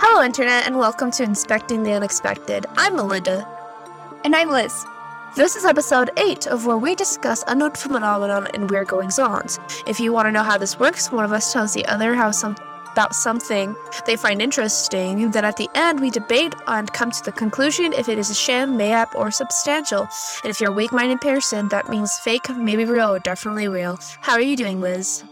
Hello, Internet, and welcome to Inspecting the Unexpected. I'm Melinda. And I'm Liz. This is episode 8 of where we discuss unknown phenomenon and weird goings ons. If you want to know how this works, one of us tells the other how some about something they find interesting, then at the end we debate and come to the conclusion if it is a sham, mayhap, or substantial. And if you're a weak-minded person, that means fake, maybe real, or definitely real. How are you doing, Liz?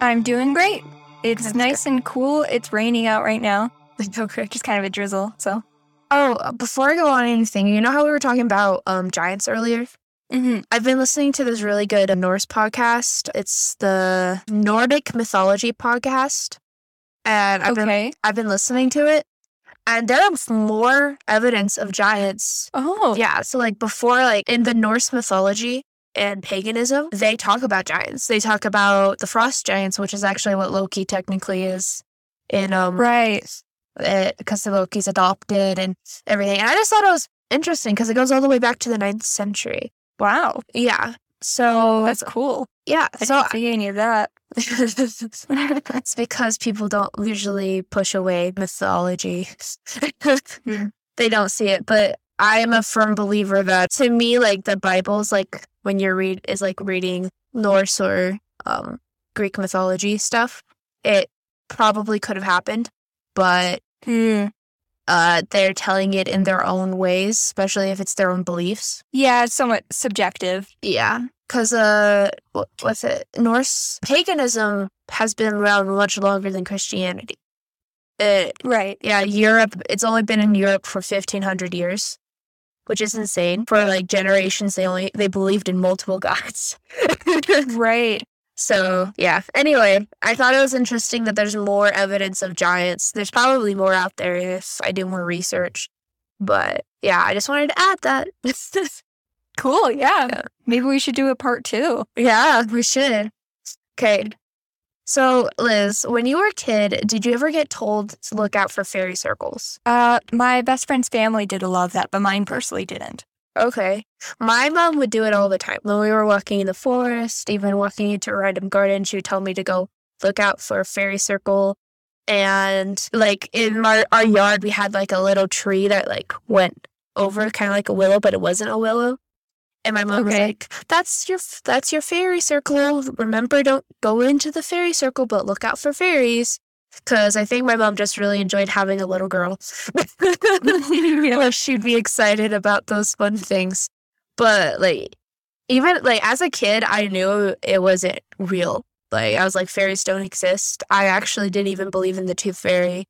I'm doing great. It's That's nice and cool. It's raining out right now. okay. Just kind of a drizzle. So, Oh, before I go on anything, you know how we were talking about um giants earlier? mm-hmm. I've been listening to this really good Norse podcast. It's the Nordic mythology podcast. And I've been okay. I've been listening to it. And there is more evidence of giants. Oh, Yeah. So like before, like in the Norse mythology and paganism, they talk about giants. They talk about the frost giants, which is actually what Loki technically is in um right. because Loki's adopted and everything. And I just thought it was interesting because it goes all the way back to the ninth century. Wow. Yeah. So That's cool. yeah. I So didn't see any of that. it's because people don't usually push away mythology. They don't see it, but I am a firm believer that to me, like the Bible's like when you're read is like reading Norse or um, Greek mythology stuff. It probably could have happened, but Hmm. Uh, they're telling it in their own ways, especially if it's their own beliefs. Yeah, it's somewhat subjective. Yeah, because uh, what, what's it? Norse paganism has been around much longer than Christianity. It, Right. yeah, Europe. It's only been in Europe for fifteen hundred years, which is insane. For like generations, they only they believed in multiple gods. Right. So yeah. Anyway, I thought it was interesting that there's more evidence of giants. There's probably more out there if I do more research. But yeah, I just wanted to add that. Cool. Yeah. Yeah. Maybe we should do a part two. Yeah, we should. Okay. So, Liz, when you were a kid, did you ever get told to look out for fairy circles? Uh, my best friend's family did a lot of that, but mine personally didn't. Okay. My mom would do it all the time. When we were walking in the forest, even walking into a random garden, she would tell me to go look out for a fairy circle. And like in our, our yard, we had like a little tree that like went over kind of like a willow, but it wasn't a willow. And my mom was like, "That's your that's your fairy circle. Remember, don't go into the fairy circle, but look out for fairies." Because I think my mom just really enjoyed having a little girl. Where she'd be excited about those fun things. But like even like as a kid, I knew it wasn't real. Like I was like, fairies don't exist. I actually didn't even believe in the tooth fairy.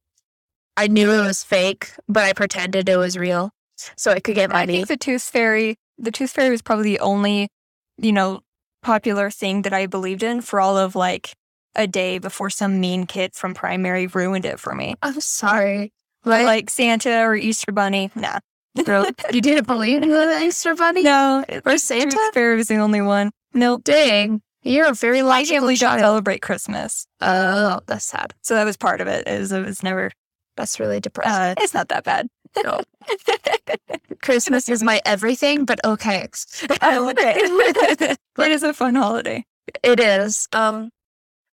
I knew it was fake, but I pretended it was real so I could get I money. think the tooth fairy, the tooth fairy was probably the only, you know, popular thing that I believed in for all of like a day before some mean kid from primary ruined it for me. I'm sorry. What? like Santa or Easter Bunny, nah. You didn't believe in the Easter Bunny? No, Or tooth Santa? fairy was the only one. Nope. Dang. You're a very I can't logical child. celebrate Christmas. Oh, that's sad. So that was part of it. Is it was never. That's really depressing. Uh, it's not that bad. No. Christmas is my everything, but okay. Oh, okay. it is a fun holiday. It is. Um,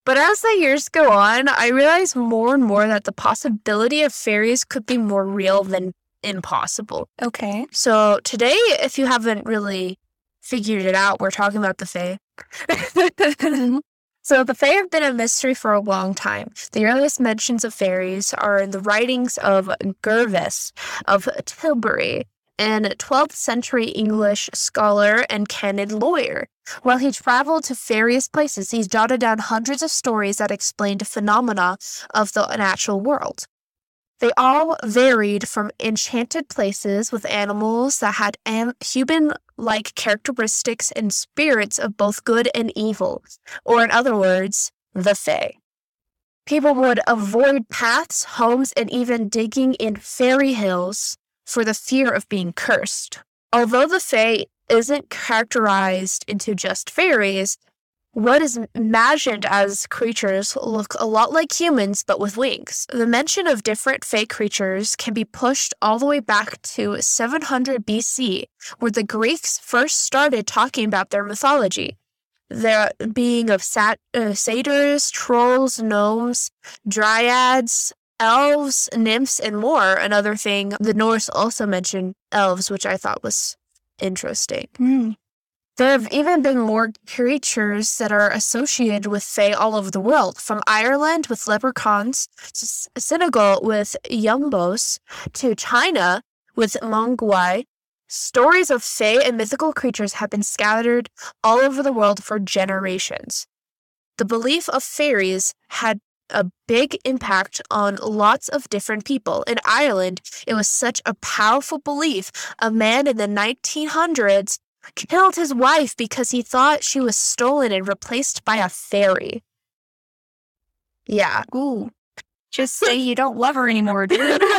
but as the years go on, I realize more and more that the possibility of fairies could be more real than impossible. Okay. So today, if you haven't really figured it out, we're talking about the Fae. so the Fae have been a mystery for a long time. The earliest mentions of fairies are in the writings of Gervase of Tilbury, an 12th century English scholar and canon lawyer. While he traveled to various places, he's jotted down hundreds of stories that explained phenomena of the natural world. They all varied from enchanted places with animals that had am- human like characteristics and spirits of both good and evil, or in other words, the Fae. People would avoid paths, homes, and even digging in fairy hills for the fear of being cursed. Although the Fae isn't characterized into just fairies, what is imagined as creatures look a lot like humans but with wings. The mention of different fey creatures can be pushed all the way back to 700 BC, where the Greeks first started talking about their mythology. Their being of sat- uh, satyrs, trolls, gnomes, dryads, elves, nymphs, and more. Another thing, the Norse also mentioned elves, which I thought was interesting. Mm. There have even been more creatures that are associated with Fae all over the world, from Ireland with leprechauns, to Senegal with yumboes, to China with mongwai. Stories of Fae and mythical creatures have been scattered all over the world for generations. The belief of fairies had a big impact on lots of different people. In Ireland, it was such a powerful belief. A man in the 1900s killed his wife because he thought she was stolen and replaced by a fairy. Yeah. Ooh. Just say you don't love her anymore, dude.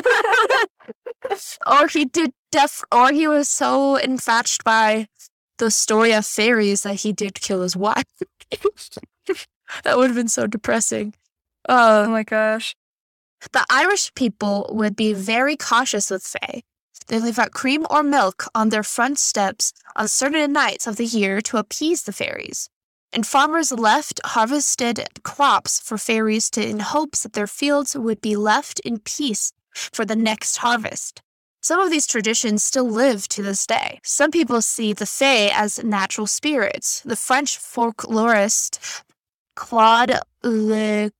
or he did def or he was so infatuated by the story of fairies that he did kill his wife. that would have been so depressing. Oh my gosh. the Irish people would be very cautious with Fae. They leave out cream or milk on their front steps on certain nights of the year to appease the fairies. And farmers left harvested crops for fairies to in hopes that their fields would be left in peace for the next harvest. Some of these traditions still live to this day. Some people see the Fae as natural spirits. The French folklorist Claude Lecouteux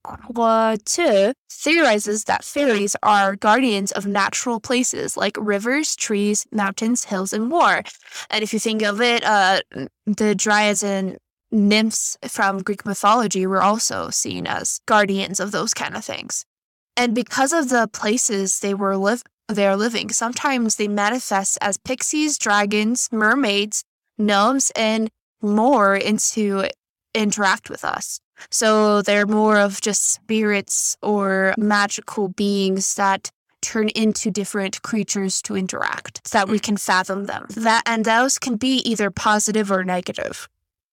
theorizes that fairies are guardians of natural places like rivers, trees, mountains, hills, and more. And if you think of it, uh, the dryads and nymphs from Greek mythology were also seen as guardians of those kind of things. And because of the places they were live they're living, sometimes they manifest as pixies, dragons, mermaids, gnomes, and more into interact with us. So they're more of just spirits or magical beings that turn into different creatures to interact so that we can fathom them. That and those can be either positive or negative.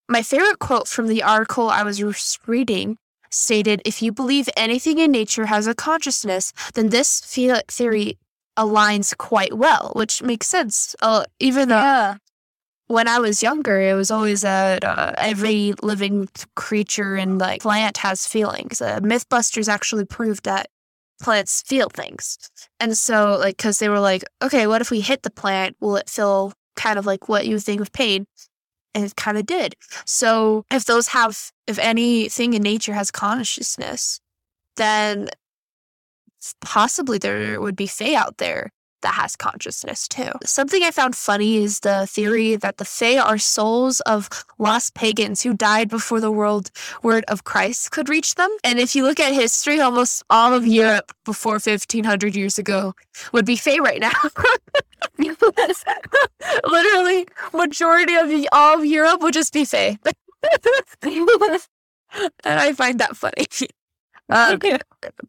My favorite quote from the article I was reading stated if you believe anything in nature has a consciousness, then this theory aligns quite well, which makes sense. Uh, even though Yeah. When I was younger, it was always that uh, every living creature and like plant has feelings. Uh, Mythbusters actually proved that plants feel things, and so like because they were like, okay, what if we hit the plant? Will it feel kind of like what you think of pain? And it kind of did. So if those have, if anything in nature has consciousness, then possibly there would be Fae out there that has consciousness too. Something I found funny is the theory that the Fae are souls of lost pagans who died before the world word of Christ could reach them. And if you look at history, almost all of Europe before 1500 years ago would be Fae right now. Literally, majority of all of Europe would just be Fae. and I find that funny. Um,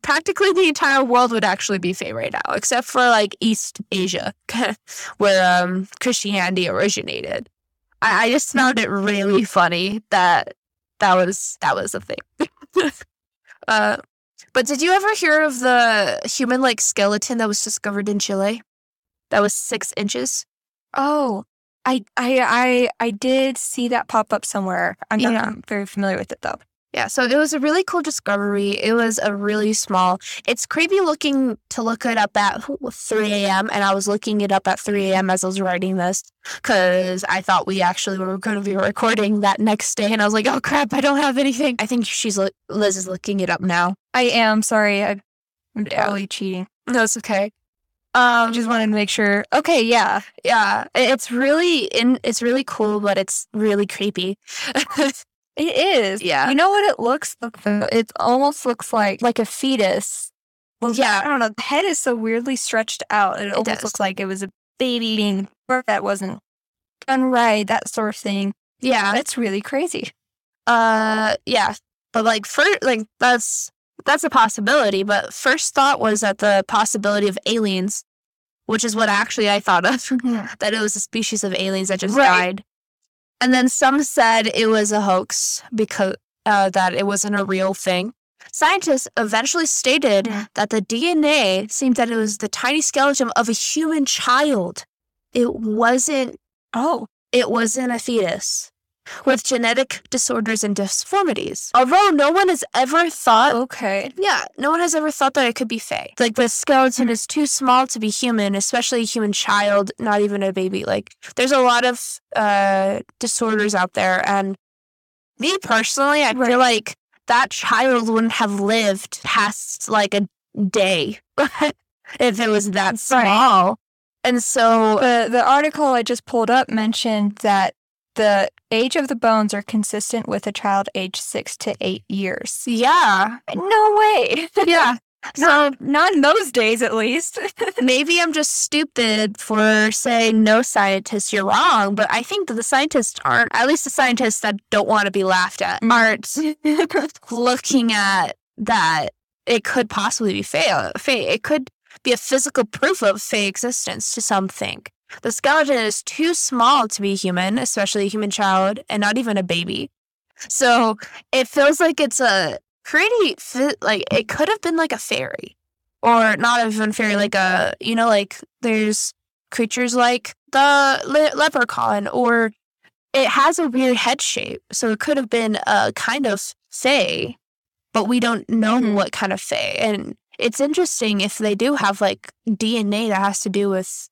practically the entire world would actually be Fae right now, except for like East Asia, where um, Christianity originated. I, I just found it really funny that that was that was a thing. uh, but did you ever hear of the human-like skeleton that was discovered in Chile? That was six inches. Oh, I, I, I, I did see that pop up somewhere. I'm not Yeah. very familiar with it though. Yeah, so it was a really cool discovery. It was a really small. It's creepy looking to look it up at 3 a.m. And I was looking it up at 3 a.m. as I was writing this because I thought we actually were going to be recording that next day. And I was like, oh crap, I don't have anything. I think she's Liz is looking it up now. I am sorry. I, I'm Yeah. totally cheating. No, it's okay. Um, just wanted to make sure. Okay, yeah. yeah, it's really in. It's really cool, but it's really creepy. It is. Yeah. You know what it looks like? It almost looks like like a fetus. Well, Yeah. I don't know. The head is so weirdly stretched out. It, almost does. looks like it was a baby being birthed that wasn't done right. That sort of thing. yeah, That's really crazy. Uh, yeah, but like for like that's that's a possibility. But first thought was that the possibility of aliens, which is what actually I thought of, that it was a species of aliens that just Right. died, and then some said it was a hoax because uh, that it wasn't a real thing. Scientists eventually stated that the DNA seemed that it was the tiny skeleton of a human child. It wasn't. Oh, It wasn't a fetus. With genetic disorders and deformities. Although no one has ever thought Okay. yeah, no one has ever thought that it could be Fae. Like the skeleton is too small to be human, especially a human child, not even a baby. Like there's a lot of uh disorders out there and me personally, I Right. feel like that child wouldn't have lived past like a day if it was that small. And so The the article I just pulled up mentioned that the age of the bones are consistent with a child aged six to eight years. yeah. No way. Yeah. So not, not in those days, at least. maybe I'm just stupid for saying no scientists, you're wrong, but I think that the scientists aren't, at least the scientists that don't want to be laughed at, mm. aren't looking at that it could possibly be Fae. Fae. It could be a physical proof of Fae existence to some think. The skeleton is too small to be human, especially a human child, and not even a baby. So it feels like it's a pretty, like, it could have been like a fairy or not even fairy, like a you know, like there's creatures like the le- leprechaun, or it has a weird head shape, so it could have been a kind of fae, but we don't know Mhm. what kind of fae. And it's interesting if they do have like DNA that has to do with,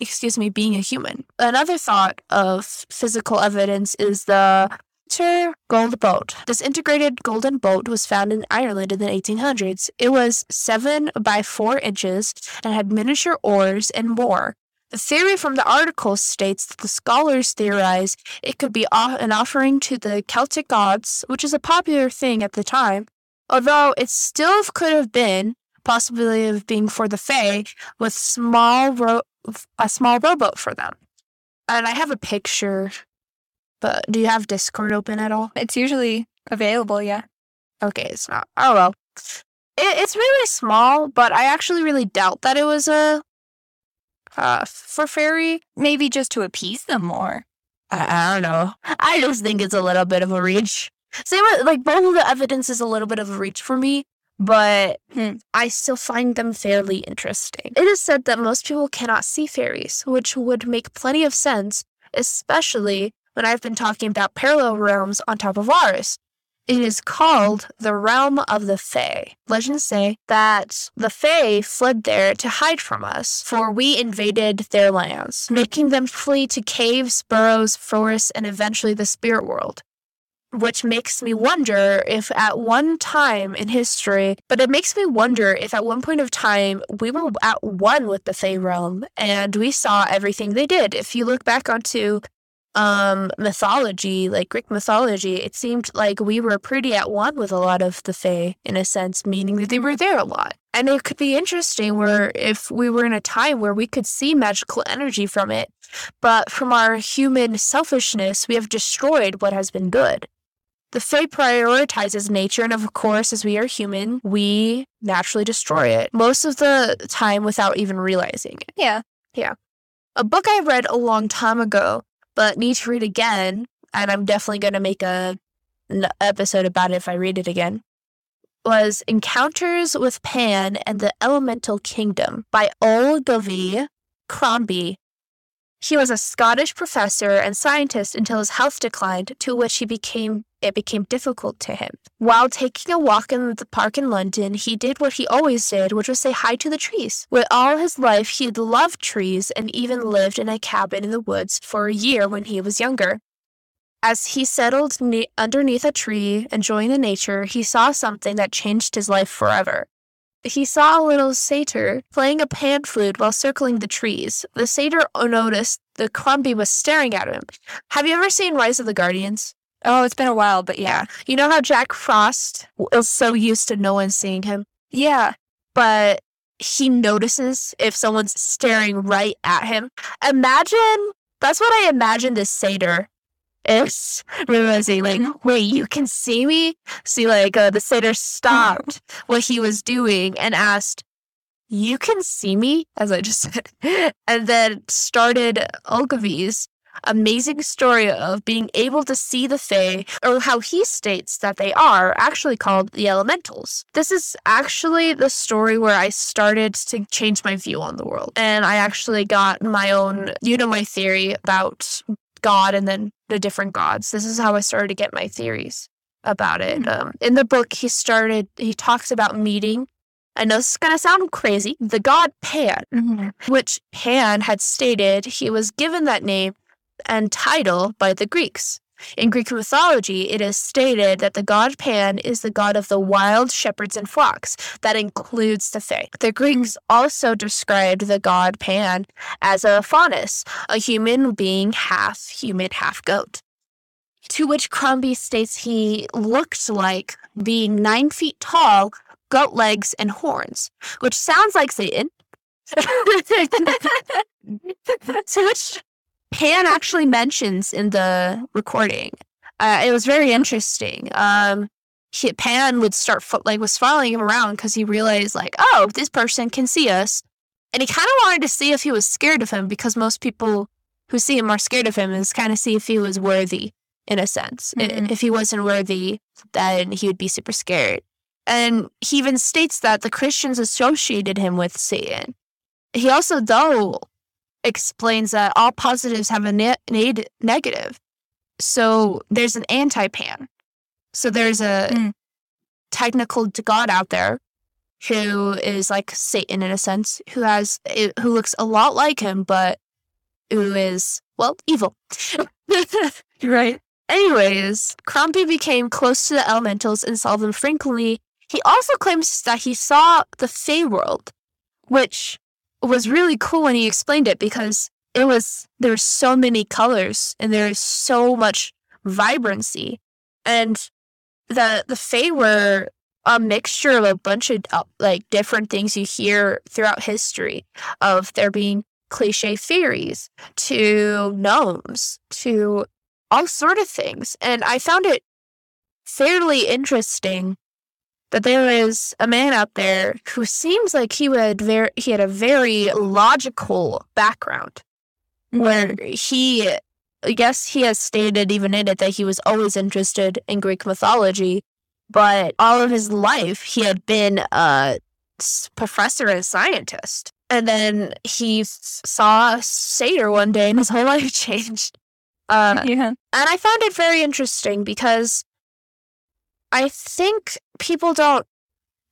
excuse me, being a human. Another thought of physical evidence is the Sir Gold Boat. This integrated golden boat was found in Ireland in the 1800s. It was 7 by 4 inches and had miniature oars and more. The theory from the article states that the scholars theorize it could be an offering to the Celtic gods, which is a popular thing at the time, although it still could have been possibility of being for the Fae with small ro- a small rowboat for them. And I have a picture but do you have Discord open at all? it's usually available, yeah. Okay, it's not. Oh well. It, it's really small, but I actually really doubt that it was a uh for fairy. Maybe just to appease them more. I, I don't know. I just think it's a little bit of a reach. Same with like both of the evidence is a little bit of a reach for me, but Hmm. I still find them fairly interesting. It is said that most people cannot see fairies, which would make plenty of sense, especially when I've been talking about parallel realms on top of ours. It is called the realm of the Fae. Legends say that the Fae fled there to hide from us, for we invaded their lands, making them flee to caves, burrows, forests, and eventually the spirit world. Which makes me wonder if at one time in history, but it makes me wonder if at one point of time we were at one with the Fae realm and we saw everything they did. If you look back onto um mythology like greek mythology it seemed like we were pretty at one with a lot of the fae in a sense meaning that they were there a lot and it could be interesting where if we were in a time where we could see magical energy from it but from our human selfishness we have destroyed what has been good the fae prioritizes nature and of course as we are human we naturally destroy it most of the time without even realizing it Yeah. Yeah. A book I read a long time ago, but need to read again, and I'm definitely going to make a an episode about it if I read it again. Was Encounters with Pan and the Elemental Kingdom by Ogilvie Crombie. He was a Scottish professor and scientist until his health declined, to which he became it became difficult to him. While taking a walk in the park in London, he did what he always did, which was say hi to the trees. With all his life, he loved trees and even lived in a cabin in the woods for a year when he was younger. As he settled ne- underneath a tree, enjoying the nature, he saw something that changed his life forever. He saw a little satyr playing a pan flute while circling the trees. The satyr noticed the Crombie was staring at him. Have you ever seen Rise of the Guardians? Oh, it's been a while, but yeah. You know how Jack Frost is so used to no one seeing him, Yeah. but he notices if someone's staring right at him. Imagine that's what I imagine this satyr is realizing, like, wait, you can see me? See, like, uh, the satyr stopped what he was doing and asked, You can see me? As I just said. and then started Ogilvie's amazing story of being able to see the Fae, or how he states that they are actually called the Elementals. This is actually the story where I started to change my view on the world. And I actually got my own, you know, my theory about God and then the different gods. This is how I started to get my theories about it. Hmm. Um, in the book, he started, he talks about meeting. I know this is going to sound crazy. The god Pan, which Pan had stated he was given that name and title by the Greeks. In Greek mythology, it is stated that the god Pan is the god of the wild shepherds and flocks. That includes the Fae. The Greeks also described the god Pan as a faunus, a human being half human, half goat. To which Crombie states he looked like being nine feet tall, goat legs, and horns, which sounds like Satan. to which Pan actually mentions in the recording. Uh, it was very interesting. Um, he, Pan would start fo- like was following him around because he realized like, oh, this person can see us, and he kind of wanted to see if he was scared of him because most people who see him are scared of him is kind of see if he was worthy in a sense. Mhm. If he wasn't worthy, then he would be super scared. And he even states that the Christians associated him with Satan. He also, though, explains that all positives have a ne- ne- negative. So there's an anti pan. So there's a Mm. technical god out there who is like Satan in a sense, who has eh, who looks a lot like him, but who is well evil. Right. Anyways, Crombie became close to the elementals and saw them frequently. He also claims that he saw the Fey world, which was really cool when he explained it because it was there were so many colors and there is so much vibrancy, and the the Fey were a mixture of a bunch of uh, like different things you hear throughout history of there being cliche fairies to gnomes to all sort of things. And I found it fairly interesting that there is a man out there who seems like he would ver- he had a very logical background where he I guess he has stated even in it that he was always interested in Greek mythology, but all of his life he had been a professor and scientist. And then he saw a satyr one day and his whole life changed. Uh, yeah. and I found it very interesting because I think people don't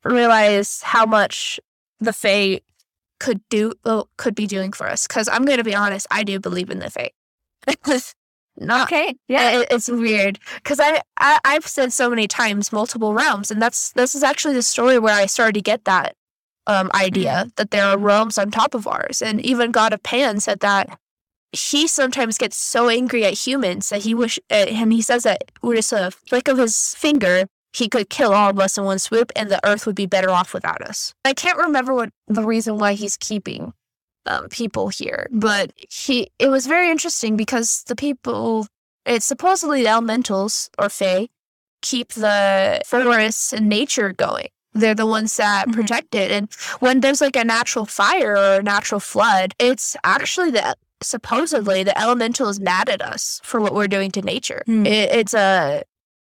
realize how much the Fae could do could be doing for us. Because I'm going to be honest, I do believe in the Fae. Not Okay. Yeah. it- it's weird because I, I I've said so many times multiple realms, and that's this is actually the story where I started to get that um idea that there are realms on top of ours, and even God of Pan said that he sometimes gets so angry at humans that he wish uh, and he says that with just a flick of his finger he could kill all of us in one swoop, and the Earth would be better off without us. I can't remember what the reason why he's keeping um, people here, but he it was very interesting because the people it's supposedly the elementals or fae keep the forests and nature going. They're the ones that Mhm. protect it. And when there's like a natural fire or a natural flood, it's actually the supposedly the elemental is mad at us for what we're doing to nature. Hmm. It, it's a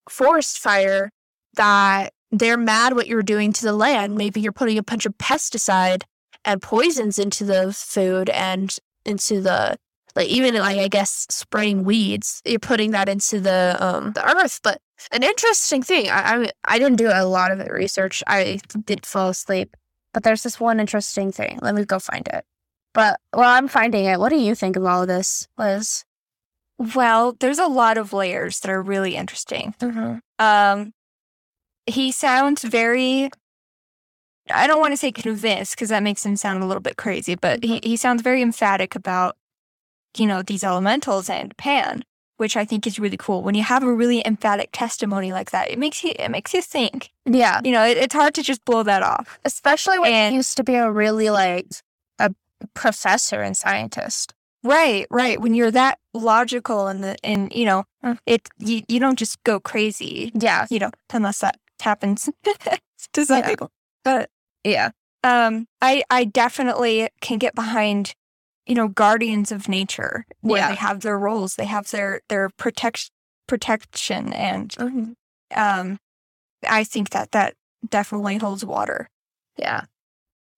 forest fire that they're mad what you're doing to the land. Maybe you're putting a bunch of pesticide and poisons into the food and into the like even like I guess spraying weeds. You're putting that into the um the earth. But an interesting thing, I I, I didn't do a lot of research. I did fall asleep. But there's this one interesting thing. Let me go find it. But well, I'm finding it, what do you think of all of this, Liz? Well, there's a lot of layers that are really interesting. Mm-hmm. Um, he sounds very. I don't want to say convinced because that makes him sound a little bit crazy, but he, he sounds very emphatic about, you know, these elementals and Pan, which I think is really cool. When you have a really emphatic testimony like that, it makes you it makes you think. Yeah. You know, it, it's hard to just blow that off. Especially when And- he used to be a really like professor and scientist. Right, right. When you're that logical and the and you know, Mm. it you, you don't just go crazy. Yeah. You know, unless that happens to some Yeah. people. But Yeah. um i i definitely can get behind you know guardians of nature where Yeah. they have their roles they have their their protection protection and Mm-hmm. um i think that that definitely holds water Yeah.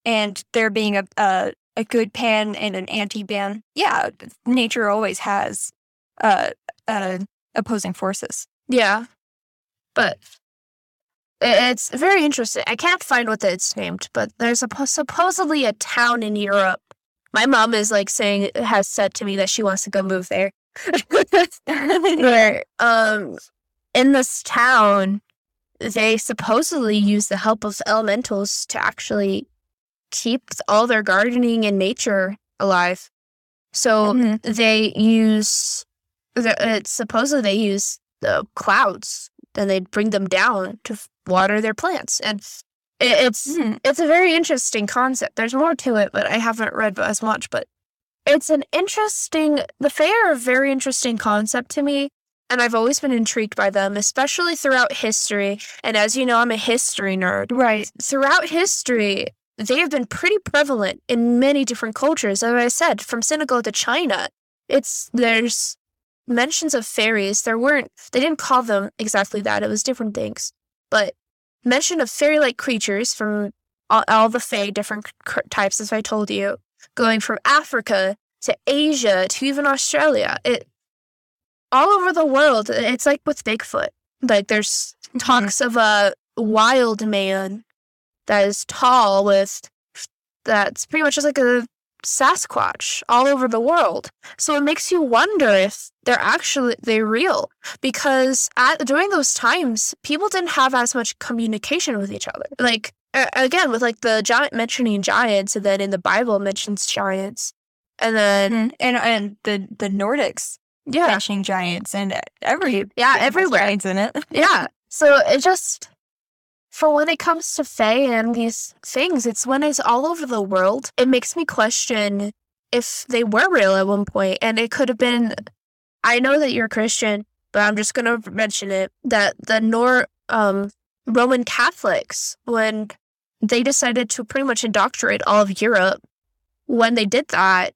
and there being a a, a good pan and an anti pan yeah nature always has uh, uh, opposing forces. Yeah. But it's very interesting. I can't find what it's named, but there's a supposedly a town in Europe. My mom is like saying has said to me that she wants to go move there. Where um in this town they supposedly use the help of elementals to actually keep all their gardening and nature alive. So Mhm. they use it's supposedly they use the clouds and they bring them down to water their plants and it, it's Mhm. it's a very interesting concept there's more to it but i haven't read as much but it's an interesting the fae are a very interesting concept to me and i've always been intrigued by them especially throughout history and as you know i'm a history nerd Right. throughout history, they have been pretty prevalent in many different cultures. As I said, from Senegal to China, it's there's mentions of fairies. There weren't they didn't call them exactly that. It was different things, but mention of fairy-like creatures from all, all the fae, different types, as I told you, going from Africa to Asia to even Australia. It all over the world. It's like with Bigfoot. Like there's mm-hmm. talks of a wild man that is tall with that's pretty much just like a Sasquatch all over the world. So it makes you wonder if they're actually they're real because at during those times people didn't have as much communication with each other. Like again with like the giant mentioning giants and then in the Bible mentions giants. And then Mhm. And and the the Nordics yeah, mentioning giants and every yeah, everywhere. giants in it. Yeah. So it just for when it comes to Fae and these things, it's when it's all over the world. It makes me question if they were real at one point, and it could have been. I know that you're Christian, but I'm just gonna mention it that the Nor um Roman Catholics when they decided to pretty much indoctrinate all of Europe, when they did that,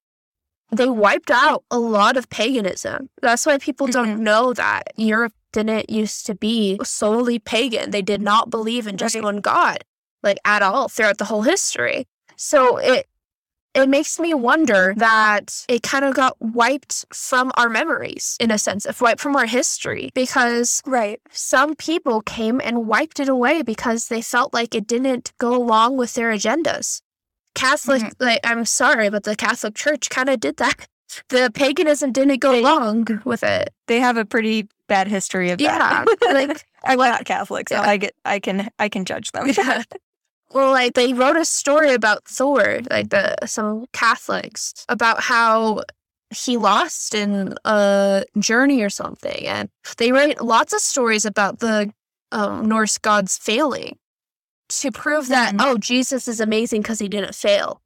they wiped out a lot of paganism. That's why people don't mm-hmm. know that Europe didn't used to be solely pagan. They did not believe in just Right. one God, like at all throughout the whole history. So it it makes me wonder that it kind of got wiped from our memories in a sense, if wiped from our history, because Right. some people came and wiped it away because they felt like it didn't go along with their agendas. Catholic, Mhm. like, I'm sorry, but the Catholic Church kind of did that. The paganism didn't go along with it. They have a pretty bad history of Yeah, that. like, I'm not Catholic, so Yeah. I get I can I can judge them. yeah. Well, like they wrote a story about Thor, like the some Catholics, about how he lost in a journey or something, and they write lots of stories about the um, Norse gods failing to prove that Mhm. oh Jesus is amazing because he didn't fail,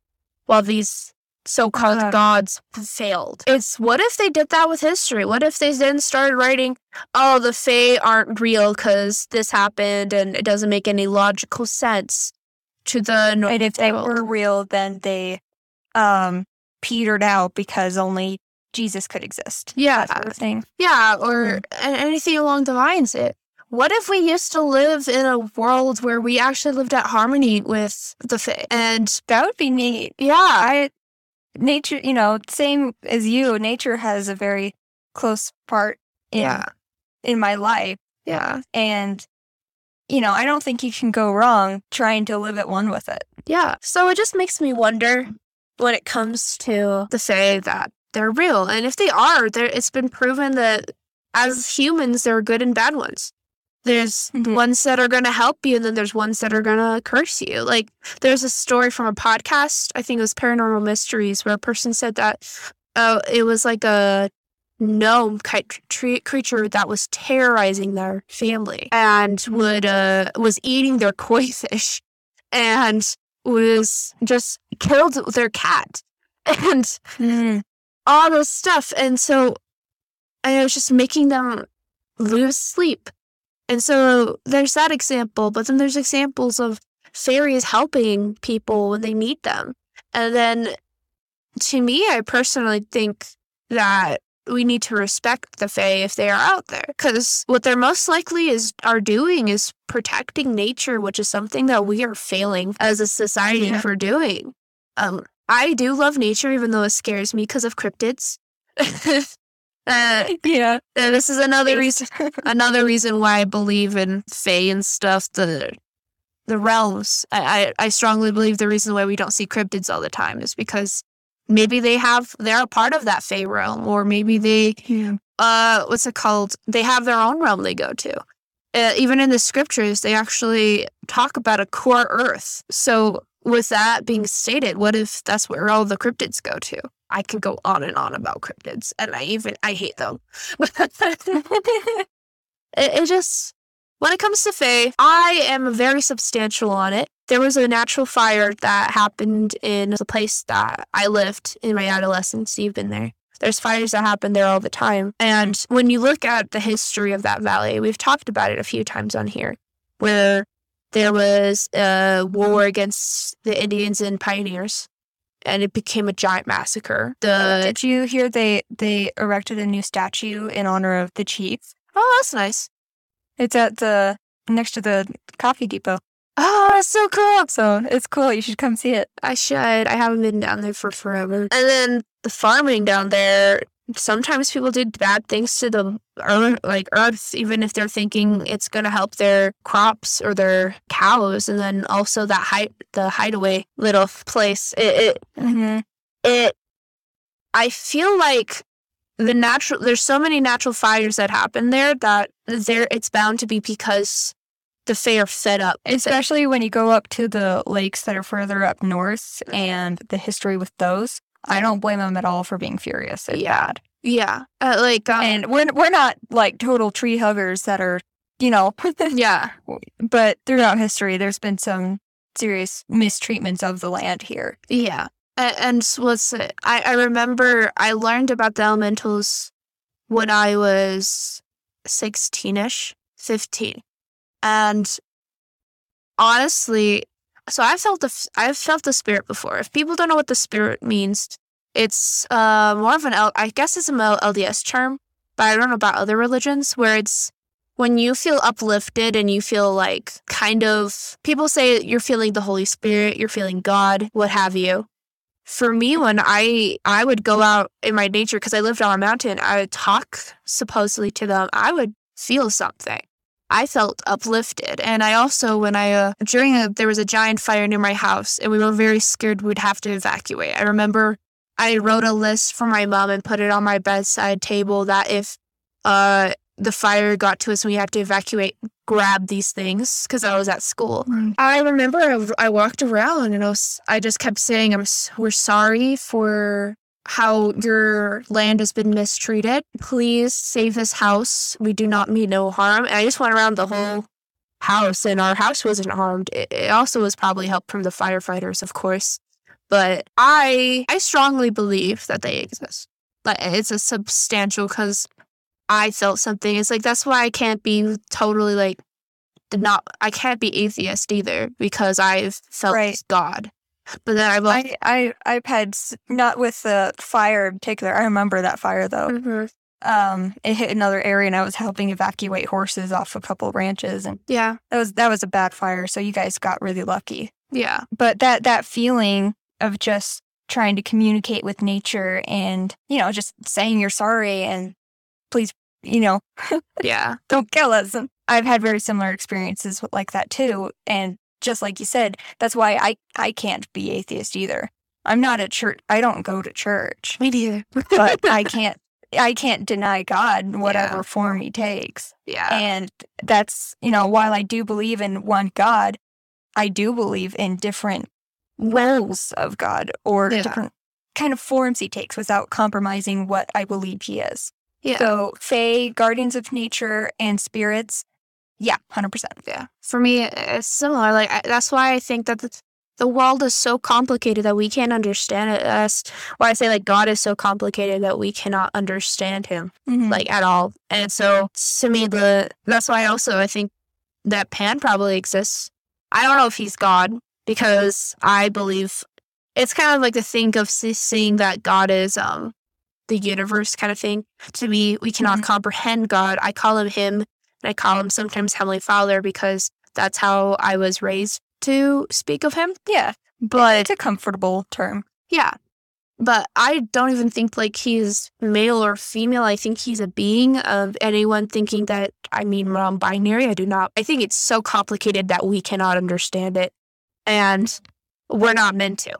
while these so-called Uh. gods failed. It's what if they did that with history? What if they then started writing, oh the Fae aren't real because this happened and it doesn't make any logical sense to the Norse and if they world. were real, then they um petered out because only Jesus could exist. Yeah, That sort of thing. yeah, or a- anything along the lines. It. What if we used to live in a world where we actually lived at harmony with the Fae? And That would be neat. yeah, I nature, you know, same as you. Nature has a very close part in yeah, in my life, yeah, and you know, I don't think you can go wrong trying to live at one with it. yeah. So it just makes me wonder when it comes to the say that they're real, and if they are, there it's been proven that as humans, there are good and bad ones. There's Mhm. ones that are going to help you, and then there's ones that are going to curse you. Like, there's a story from a podcast, I think it was Paranormal Mysteries, where a person said that uh, it was like a gnome creature that was terrorizing their family and would uh, was eating their koi fish and was just killed their cat and all this stuff. And so I was just making them lose sleep. And so there's that example, but then there's examples of fairies helping people when they need them. And then to me, I personally think that we need to respect the Fae if they are out there. Because what they're most likely is are doing is protecting nature, which is something that we are failing as a society Yeah. for doing. Um, I do love nature, even though it scares me because of cryptids. Uh, yeah. and this is another reason another reason why I believe in Fae and stuff. The the realms. I, I I strongly believe the reason why we don't see cryptids all the time is because maybe they have they're a part of that Fae realm, or maybe they Yeah. uh what's it called? They have their own realm they go to. Uh, even in the scriptures, they actually talk about a core Earth. So with that being stated, what if that's where all the cryptids go to? I could go on and on about cryptids, and I even I hate them. it, it just when it comes to Fae, I am very substantial on it. There was a natural fire that happened in the place that I lived in my adolescence. You've been there. There's fires that happen there all the time. And when you look at the history of that valley, we've talked about it a few times on here, where there was a war against the Indians and pioneers, and it became a giant massacre. The oh, Did you hear they they erected a new statue in honor of the chief? oh, that's nice. It's at the next to the coffee depot. Oh, that's so cool. So it's cool. You should come see it. I should. I haven't been down there for forever. And then the farming down there. Sometimes people do bad things to the earth, like earth, even if they're thinking it's going to help their crops or their cows. And then also that hide, the hideaway little place. It, it, Mm-hmm. it. I feel like the natural. There's so many natural fires that happen there that there. It's bound to be because the Fae are fed up. Especially when you go up to the lakes that are further up north and the history with those. I don't blame them at all for being furious. It's Yeah. Yeah, uh, like uh, And we're we're not like total tree huggers that are, you know, yeah. but throughout history, there's been some serious mistreatments of the land here. Yeah. A- And what's it? I, I remember I learned about the elementals when I was 16 ish, 15. And honestly, so I felt the I've felt the spirit before. If people don't know what the spirit means, it's uh more of an L- I guess it's a LDS term, but I don't know about other religions where it's when you feel uplifted and you feel like kind of people say you're feeling the Holy Spirit, you're feeling God, what have you. For me, when I I would go out in my nature because I lived on a mountain, I would talk supposedly to them. I would feel something. I felt uplifted, and I also when I uh, during a there was a giant fire near my house, and we were very scared we'd have to evacuate. I remember I wrote a list for my mom and put it on my bedside table that if uh the fire got to us and we had to evacuate, grab these things because I was at school. I remember I, I walked around and I was I just kept saying I'm we're sorry for how your land has been mistreated. Please save this house. We do not mean no harm. And I just went around the whole house and our house wasn't harmed. It, also was probably help from the firefighters, of course. But I I strongly believe that they exist. Like it's a substantial because I felt something. It's like that's why I can't be totally like did not I can't be atheist either because I've felt Right. God. But then I've also, I, I I've had not with the fire in particular. I remember that fire though. Mhm. Um, it hit another area, and I was helping evacuate horses off a couple ranches, and yeah, that was that was a bad fire. So you guys got really lucky. yeah, But that that feeling of just trying to communicate with nature, and you know, just saying you're sorry, and please, you know, yeah, don't kill us. I've had very similar experiences like that too. And just like you said, that's why I, I can't be atheist either. I'm not at church. I don't go to church, me neither. but I can't, I can't deny God in whatever Yeah. form he takes. yeah, And that's, you know, while I do believe in one God, I do believe in different roles of God or Yeah. different kind of forms he takes without compromising what I believe he is. yeah. So, Fae, guardians of nature, and spirits, yeah, 100%. yeah. For me, it's similar. Like I, that's why I think that the, the world is so complicated that we can't understand it. That's why I say like God is so complicated that we cannot understand Him. Mhm. like at all. And so to me, the that's why also I think that Pan probably exists. I don't know if he's God because I believe it's kind of like the thing of seeing that God is um the universe kind of thing. To me, we cannot Mhm. comprehend God. I call him him, and I call him sometimes Heavenly Father because that's how I was raised to speak of him. yeah, But it's a comfortable term. yeah. but I don't even think like he's male or female. I think he's a being of anyone thinking that I mean non binary. I do not. I think it's so complicated that we cannot understand it. And we're not meant to.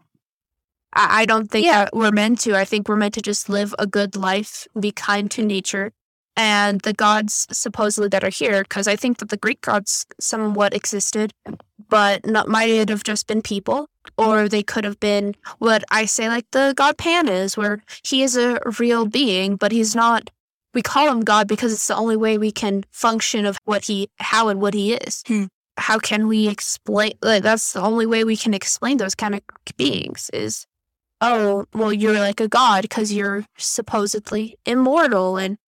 I, I don't think Yeah. that we're meant to. I think we're meant to just live a good life, be kind to nature. And the gods supposedly that are here, because I think that the Greek gods somewhat existed, but not might have just been people, or they could have been what I say like the god Pan is, where he is a real being, but he's not. We call him God because it's the only way we can function of what he, how and what he is. Hmm. How can we explain? Like that's the only way we can explain those kind of beings is, oh, well, you're like a god because you're supposedly immortal and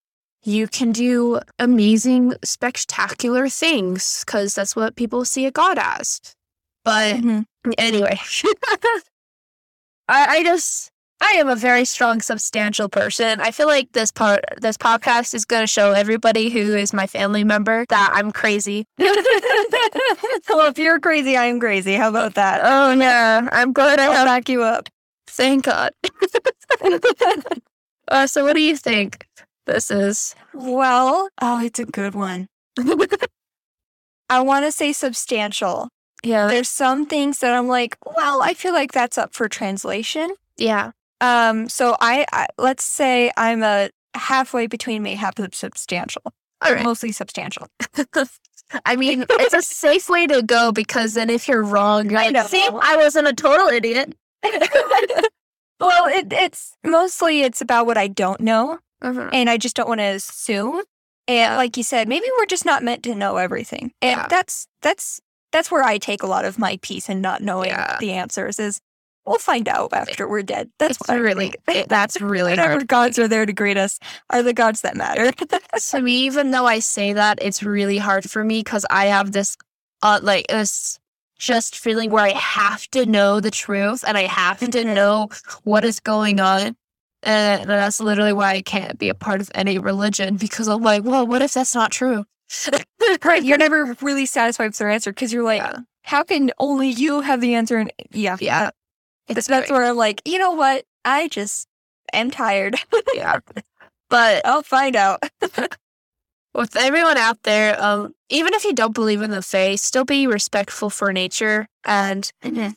you can do amazing, spectacular things because that's what people see a god as. But Mhm. anyway, I, I just I am a very strong, substantial person. I feel like this part, this podcast is going to show everybody who is my family member that I'm crazy. well, if you're crazy, I am crazy. How about that? oh no, I'm glad I I'll have, back you up. thank God. uh, so, what do you think this is? Well, oh, it's a good one. I want to say substantial. yeah, There's some things that I'm like, well, I feel like that's up for translation. yeah. Um, so I, I let's say I'm a halfway between mayhap and substantial, All right. mostly substantial. I mean, it's a safe way to go because then if you're wrong, you're I like, know. see, I wasn't a total idiot. well, it, it's mostly it's about what I don't know, Mhm. and I just don't want to assume. And like you said, maybe we're just not meant to know everything, and Yeah. that's that's that's where I take a lot of my peace in not knowing Yeah. the answers. Is we'll find out after we're dead. That's really, it- that's really Whatever hard. gods are there to greet us are the gods that matter. So even though I say that, it's really hard for me because I have this, uh, like this just feeling where I have to know the truth and I have to know what is going on. And that's literally why I can't be a part of any religion because I'm like, well, what if that's not true? right. You're never really satisfied with their answer because you're like, Yeah. how can only you have the answer? And yeah, Yeah. that's, that's where I'm like, you know what? I just am tired. yeah. But I'll find out. with everyone out there, um, even if you don't believe in the Fae, still be respectful for nature. And and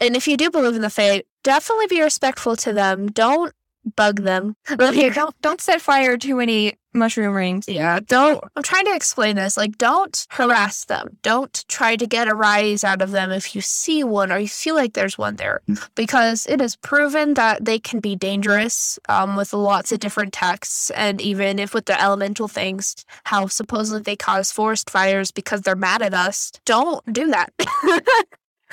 if you do believe in the Fae, definitely be respectful to them. Don't bug them. don't don't set fire to any mushroom rings. Yeah, don't. I'm trying to explain this. Like, don't harass them. Don't try to get a rise out of them if you see one or you feel like there's one there, because it is proven that they can be dangerous um, with lots of different texts, and even if with the elemental things, how supposedly they cause forest fires because they're mad at us. Don't do that.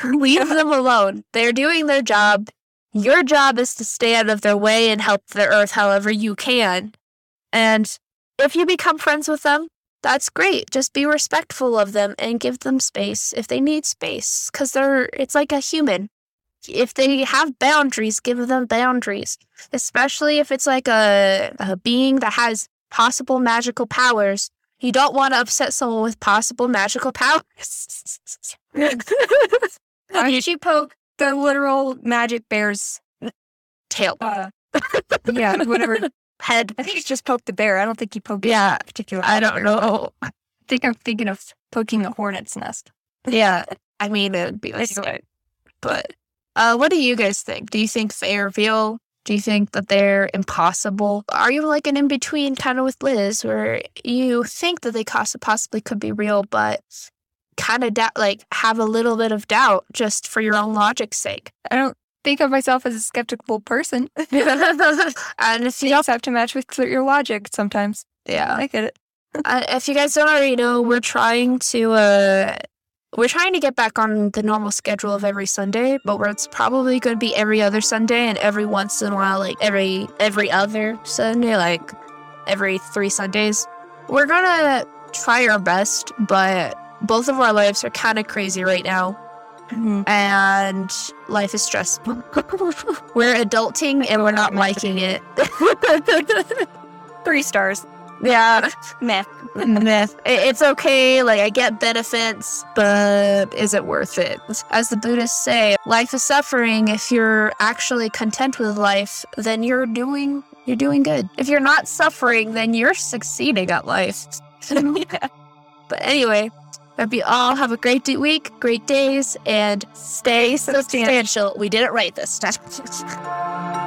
Leave them alone. They're doing their job. Your job is to stay out of their way and help the earth however you can. And if you become friends with them, that's great. Just be respectful of them and give them space if they need space cuz they're it's like a human. If they have boundaries, give them boundaries. Especially if it's like a, a being that has possible magical powers. You don't want to upset someone with possible magical powers. You poke the literal magic bear's Tail. uh, yeah, whatever. Head. I think it's just poke the bear. I don't think he poked Yeah. a particular. I don't know. I think I'm thinking of poking the hornet's nest. Yeah. I mean, it would be like Anyway. But uh, what do you guys think? Do you think they are real? Do you think that they're impossible? Are you like an in between kind of with Liz, where you think that they possibly could be real, but kind of doubt, like have a little bit of doubt just for your own logic's sake? I don't think of myself as a skeptical person. and if you don't, also have to match with your logic sometimes. yeah, I get it. uh, if you guys don't already know, we're trying to uh, we're trying to get back on the normal schedule of every Sunday, but where it's probably going to be every other Sunday, and every once in a while, like every every other Sunday, like every three Sundays. We're gonna try our best, but both of our lives are kind of crazy right now, mm-hmm. and life is stressful. we're adulting and we're not liking it. Three stars. Yeah. Meh. myth. It's okay, like I get benefits, but is it worth it? As the Buddhists say, life is suffering. If you're actually content with life, then you're doing you're doing good. If you're not suffering, then you're succeeding at life. yeah. But anyway, hope you all have a great week, great days, and stay substantial. We did it right this time.